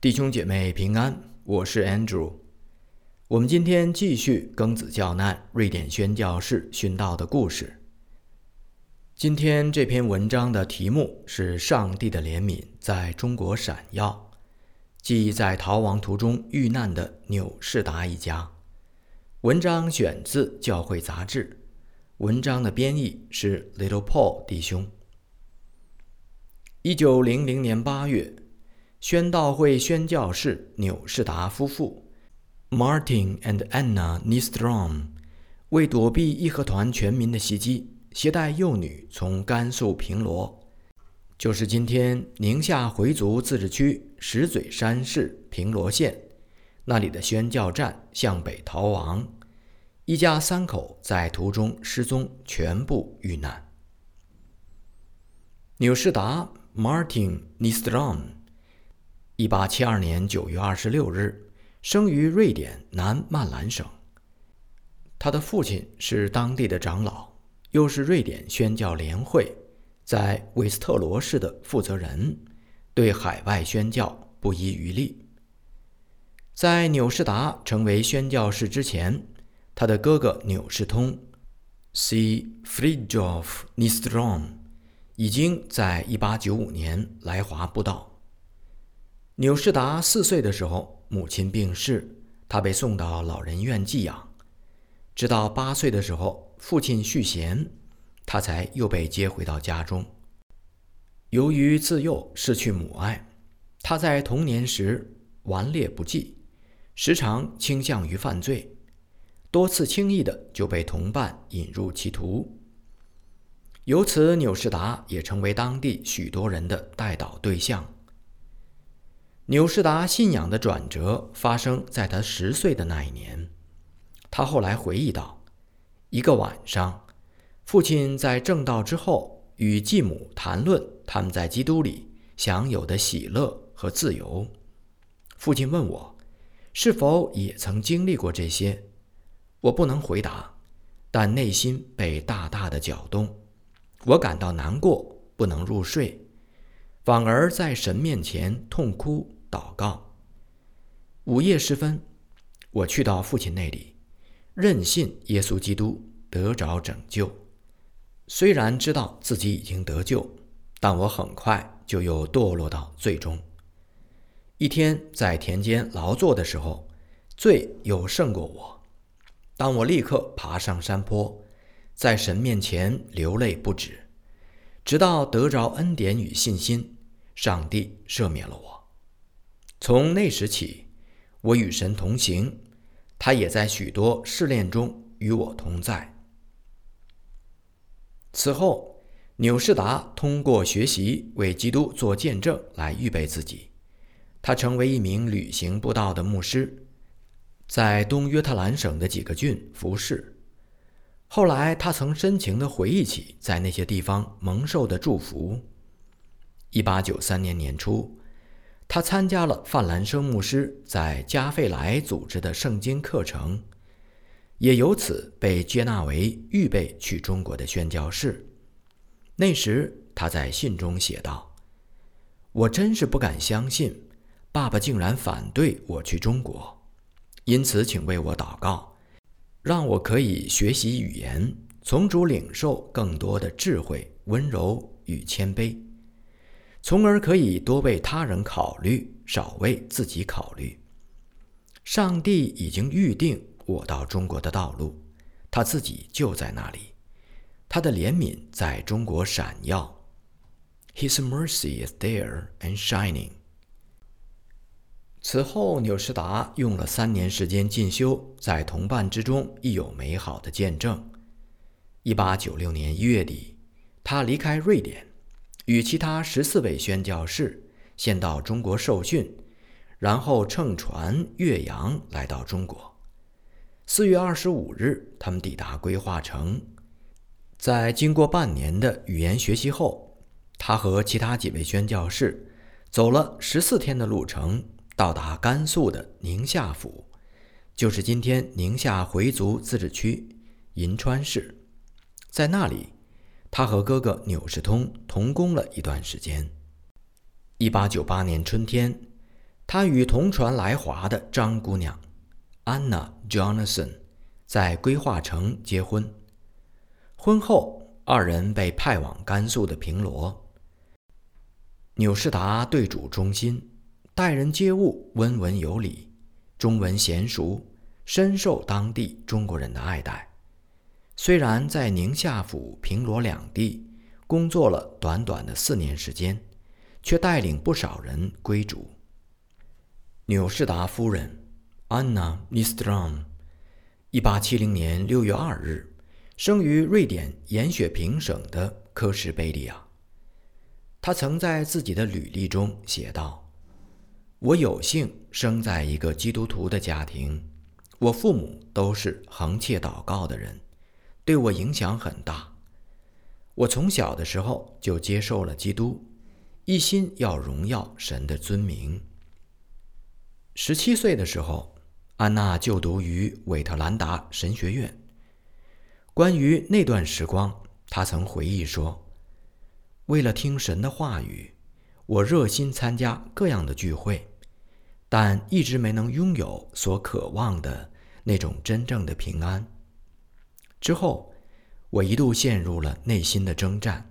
弟兄姐妹平安，我是 Andrew。我们今天继续庚子教难瑞典宣教士殉道的故事。今天这篇文章的题目是“上帝的怜悯在中国闪耀”，即在逃亡途中遇难的纽士达一家。文章选自教会杂志，文章的编译是 Little Paul 弟兄。一九零零年八月。宣道会宣教士纽士达夫妇，Martin and Anna Nistrom，为躲避义和团全民的袭击，携带幼女从甘肃平罗，就是今天宁夏回族自治区石嘴山市平罗县那里的宣教站向北逃亡。一家三口在途中失踪，全部遇难。纽士达 Martin Nistrom。一八七二年九月二十六日，生于瑞典南曼兰省。他的父亲是当地的长老，又是瑞典宣教联会在韦斯特罗市的负责人，对海外宣教不遗余力。在纽士达成为宣教士之前，他的哥哥纽士通 （C. f r i d j o f Nistrom） 已经在一八九五年来华布道。纽士达四岁的时候，母亲病逝，他被送到老人院寄养。直到八岁的时候，父亲续弦，他才又被接回到家中。由于自幼失去母爱，他在童年时顽劣不羁，时常倾向于犯罪，多次轻易的就被同伴引入歧途。由此，纽士达也成为当地许多人的带导对象。纽士达信仰的转折发生在他十岁的那一年。他后来回忆道：“一个晚上，父亲在正道之后与继母谈论他们在基督里享有的喜乐和自由。父亲问我，是否也曾经历过这些？我不能回答，但内心被大大的搅动。我感到难过，不能入睡，反而在神面前痛哭。”祷告。午夜时分，我去到父亲那里，任信耶稣基督得着拯救。虽然知道自己已经得救，但我很快就又堕落到罪中。一天在田间劳作的时候，罪又胜过我。当我立刻爬上山坡，在神面前流泪不止，直到得着恩典与信心，上帝赦免了我。从那时起，我与神同行，他也在许多试炼中与我同在。此后，纽士达通过学习为基督做见证来预备自己，他成为一名旅行布道的牧师，在东约特兰省的几个郡服侍。后来，他曾深情地回忆起在那些地方蒙受的祝福。一八九三年年初。他参加了范兰生牧师在加费莱组织的圣经课程，也由此被接纳为预备去中国的宣教士。那时他在信中写道：“我真是不敢相信，爸爸竟然反对我去中国，因此请为我祷告，让我可以学习语言，从主领受更多的智慧、温柔与谦卑。”从而可以多为他人考虑，少为自己考虑。上帝已经预定我到中国的道路，他自己就在那里，他的怜悯在中国闪耀。His mercy is there and shining。此后，纽士达用了三年时间进修，在同伴之中亦有美好的见证。一八九六年一月底，他离开瑞典。与其他十四位宣教士先到中国受训，然后乘船越洋来到中国。四月二十五日，他们抵达规划城。在经过半年的语言学习后，他和其他几位宣教士走了十四天的路程，到达甘肃的宁夏府，就是今天宁夏回族自治区银川市。在那里。他和哥哥纽士通同工了一段时间。一八九八年春天，他与同船来华的张姑娘安娜· Johnson 在规划城结婚。婚后，二人被派往甘肃的平罗。纽士达对主忠心，待人接物温文有礼，中文娴熟，深受当地中国人的爱戴。虽然在宁夏府、平罗两地工作了短短的四年时间，却带领不少人归主。纽士达夫人安娜·尼斯特朗，一八七零年六月二日，生于瑞典严雪平省的科什贝利亚。她曾在自己的履历中写道：“我有幸生在一个基督徒的家庭，我父母都是横切祷告的人，对我影响很大。我从小的时候就接受了基督，一心要荣耀神的尊名。”十七岁的时候，安娜就读于韦特兰达神学院。关于那段时光，她曾回忆说：“为了听神的话语，我热心参加各样的聚会，但一直没能拥有所渴望的那种真正的平安。之后，我一度陷入了内心的征战，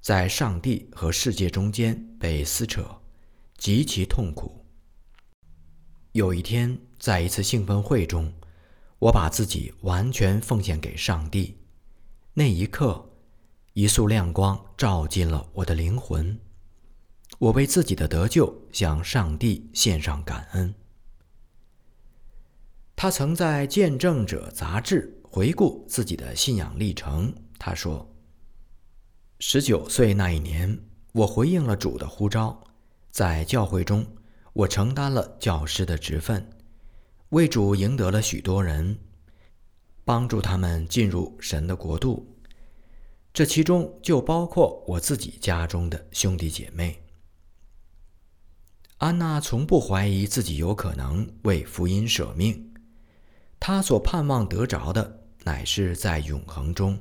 在上帝和世界中间被撕扯，极其痛苦。”有一天，在一次兴奋会中，我把自己完全奉献给上帝。那一刻，一束亮光照进了我的灵魂。我为自己的得救向上帝献上感恩。他曾在《见证者》杂志回顾自己的信仰历程。他说：“十九岁那一年，我回应了主的呼召，在教会中。”我承担了教师的职分，为主赢得了许多人，帮助他们进入神的国度。这其中就包括我自己家中的兄弟姐妹。安娜从不怀疑自己有可能为福音舍命，她所盼望得着的乃是在永恒中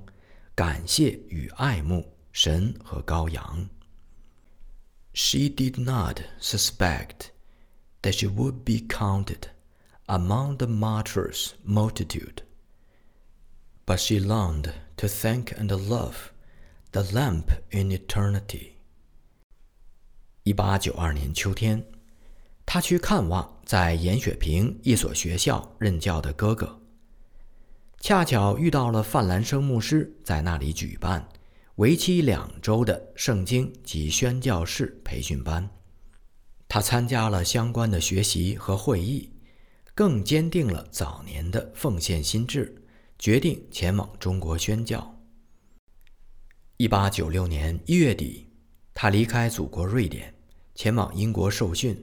感谢与爱慕神和羔羊。She did not suspect. that she would be counted among the martyrs' multitude. But she longed to thank and love the lamp in eternity. 一八九二年秋天，他去看望在严雪平一所学校任教的哥哥， 恰巧遇到了范兰生牧师在那里举办为期两周的圣经及宣教士培训班。他参加了相关的学习和会议，更坚定了早年的奉献心智，决定前往中国宣教。一八九六年一月底，他离开祖国瑞典，前往英国受训。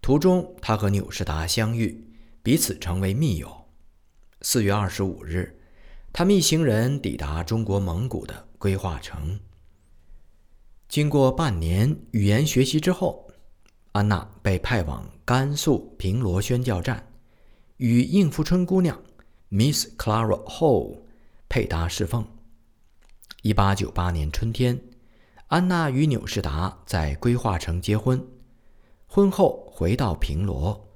途中，他和纽士达相遇，彼此成为密友。四月二十五日，他们一行人抵达中国蒙古的归化城。经过半年语言学习之后。安娜被派往甘肃平罗宣教站，与应福春姑娘 Miss Clara Hou 配搭侍奉。一八九八年春天，安娜与纽士达在归化城结婚，婚后回到平罗，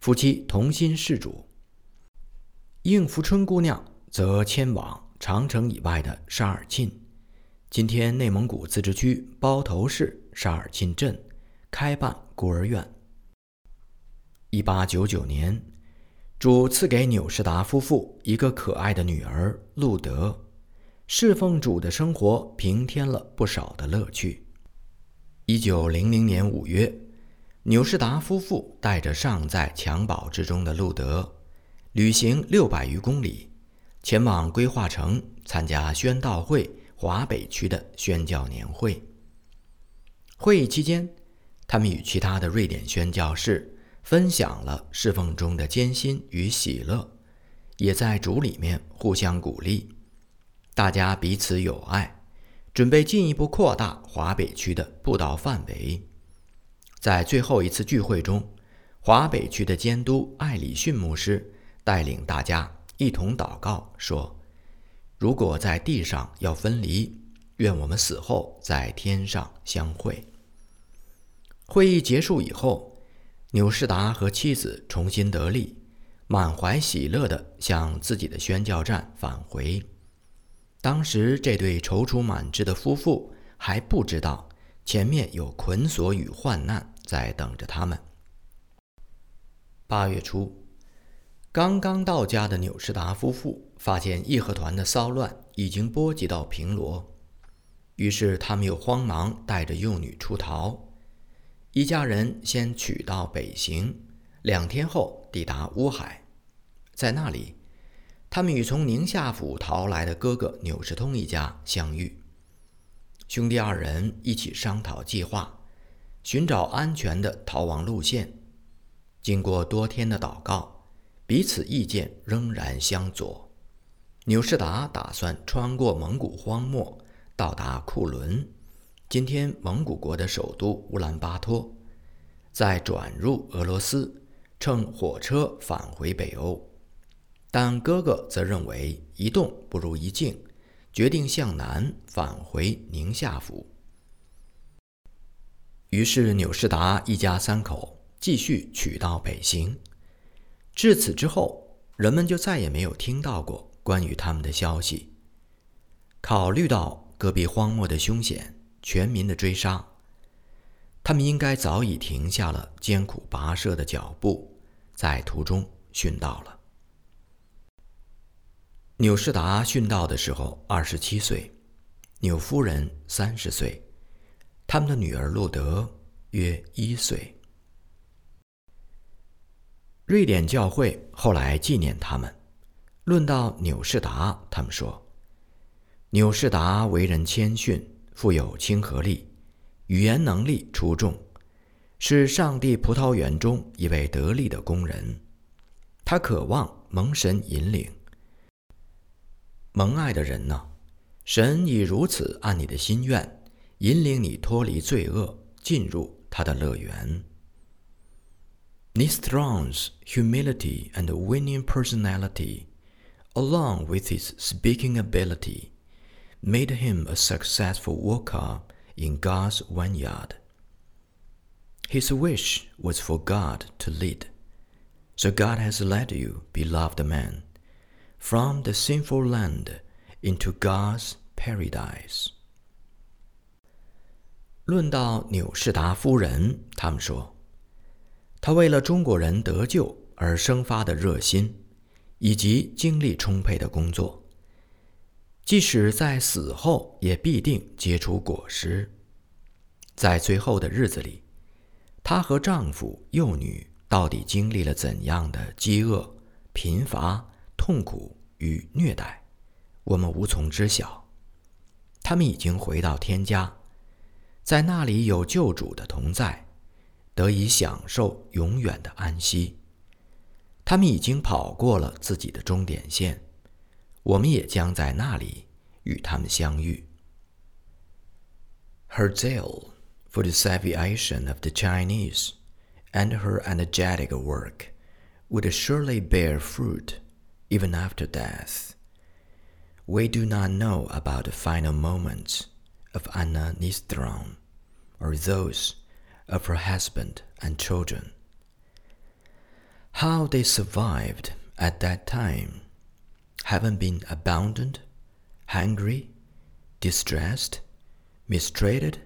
夫妻同心事主。应福春姑娘则迁往长城以外的沙尔沁，今天内蒙古自治区包头市沙尔沁镇。开办孤儿院。一八九九年，主赐给纽士达夫妇一个可爱的女儿路德，侍奉主的生活平添了不少的乐趣。一九零零年五月，纽士达夫妇带着尚在襁褓之中的路德，旅行六百余公里，前往归化城参加宣道会华北区的宣教年会。会议期间。他们与其他的瑞典宣教士分享了侍奉中的艰辛与喜乐，也在主里面互相鼓励，大家彼此友爱，准备进一步扩大华北区的布道范围。在最后一次聚会中，华北区的监督艾里逊牧师带领大家一同祷告说：“如果在地上要分离，愿我们死后在天上相会。”会议结束以后，纽士达和妻子重新得力，满怀喜乐地向自己的宣教站返回。当时，这对踌躇满志的夫妇还不知道前面有捆锁与患难在等着他们。八月初，刚刚到家的纽士达夫妇发现义和团的骚乱已经波及到平罗，于是他们又慌忙带着幼女出逃。一家人先取道北行，两天后抵达乌海，在那里，他们与从宁夏府逃来的哥哥钮世通一家相遇。兄弟二人一起商讨计划，寻找安全的逃亡路线。经过多天的祷告，彼此意见仍然相左。纽士达打算穿过蒙古荒漠，到达库伦。今天，蒙古国的首都乌兰巴托，再转入俄罗斯，乘火车返回北欧。但哥哥则认为一动不如一静，决定向南返回宁夏府。于是，纽士达一家三口继续取道北行。至此之后，人们就再也没有听到过关于他们的消息。考虑到戈壁荒漠的凶险。全民的追杀，他们应该早已停下了艰苦跋涉的脚步，在途中殉道了。纽士达殉道的时候二十七岁，纽夫人三十岁，他们的女儿路德约一岁。瑞典教会后来纪念他们。论到纽士达，他们说，纽士达为人谦逊。富有亲和力，语言能力出众，是上帝葡萄园中一位得力的工人。他渴望蒙神引领。蒙爱的人呢？神已如此按你的心愿，引领你脱离罪恶，进入他的乐园。Nistron's humility and winning personality, along with his speaking ability. made him a successful worker in God's vineyard. His wish was for God to lead. So God has led you, beloved man, from the sinful land into God's paradise. 论到纽士达夫人，他们说， 她为了中国人得救而生发的热心，以及精力充沛的工作，即使在死后，也必定结出果实。在最后的日子里，她和丈夫、幼女到底经历了怎样的饥饿、贫乏、痛苦与虐待，我们无从知晓。他们已经回到天家，在那里有救主的同在，得以享受永远的安息。他们已经跑过了自己的终点线。我们也将在那里与他们相遇。Her zeal for the salvation of the Chinese and her energetic work would surely bear fruit even after death. We do not know about the final moments of Anna Nistron or those of her husband and children. How they survived at that time having been abandoned, hungry, distressed, mistreated,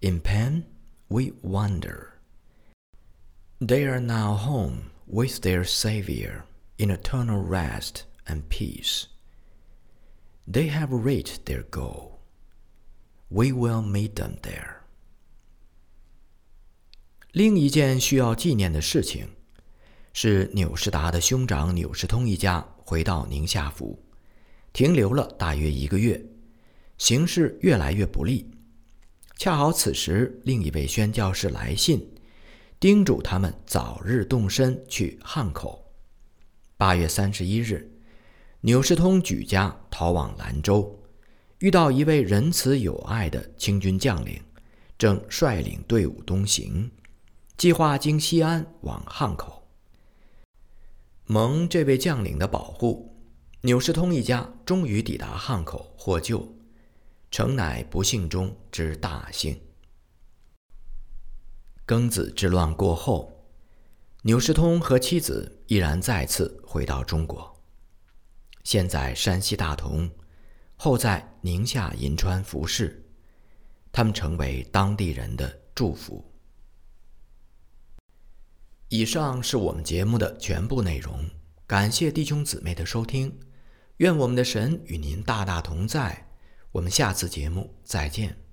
in pain, we wonder. They are now home with their Savior in eternal rest and peace. They have reached their goal. We will meet them there. 另一件需要纪念的事情，是纽士达的兄长纽士通一家回到宁夏府，停留了大约一个月，形势越来越不利。恰好此时，另一位宣教士来信，叮嘱他们早日动身去汉口。八月三十一日，纽世通举家逃往兰州，遇到一位仁慈友爱的清军将领，正率领队伍东行，计划经西安往汉口。蒙这位将领的保护，纽士通一家终于抵达汉口获救，诚乃不幸中之大幸。庚子之乱过后，牛世通和妻子依然再次回到中国，先在山西大同，后在宁夏银川服侍，他们成为当地人的祝福。以上是我们节目的全部内容，感谢弟兄姊妹的收听，愿我们的神与您大大同在，我们下次节目再见。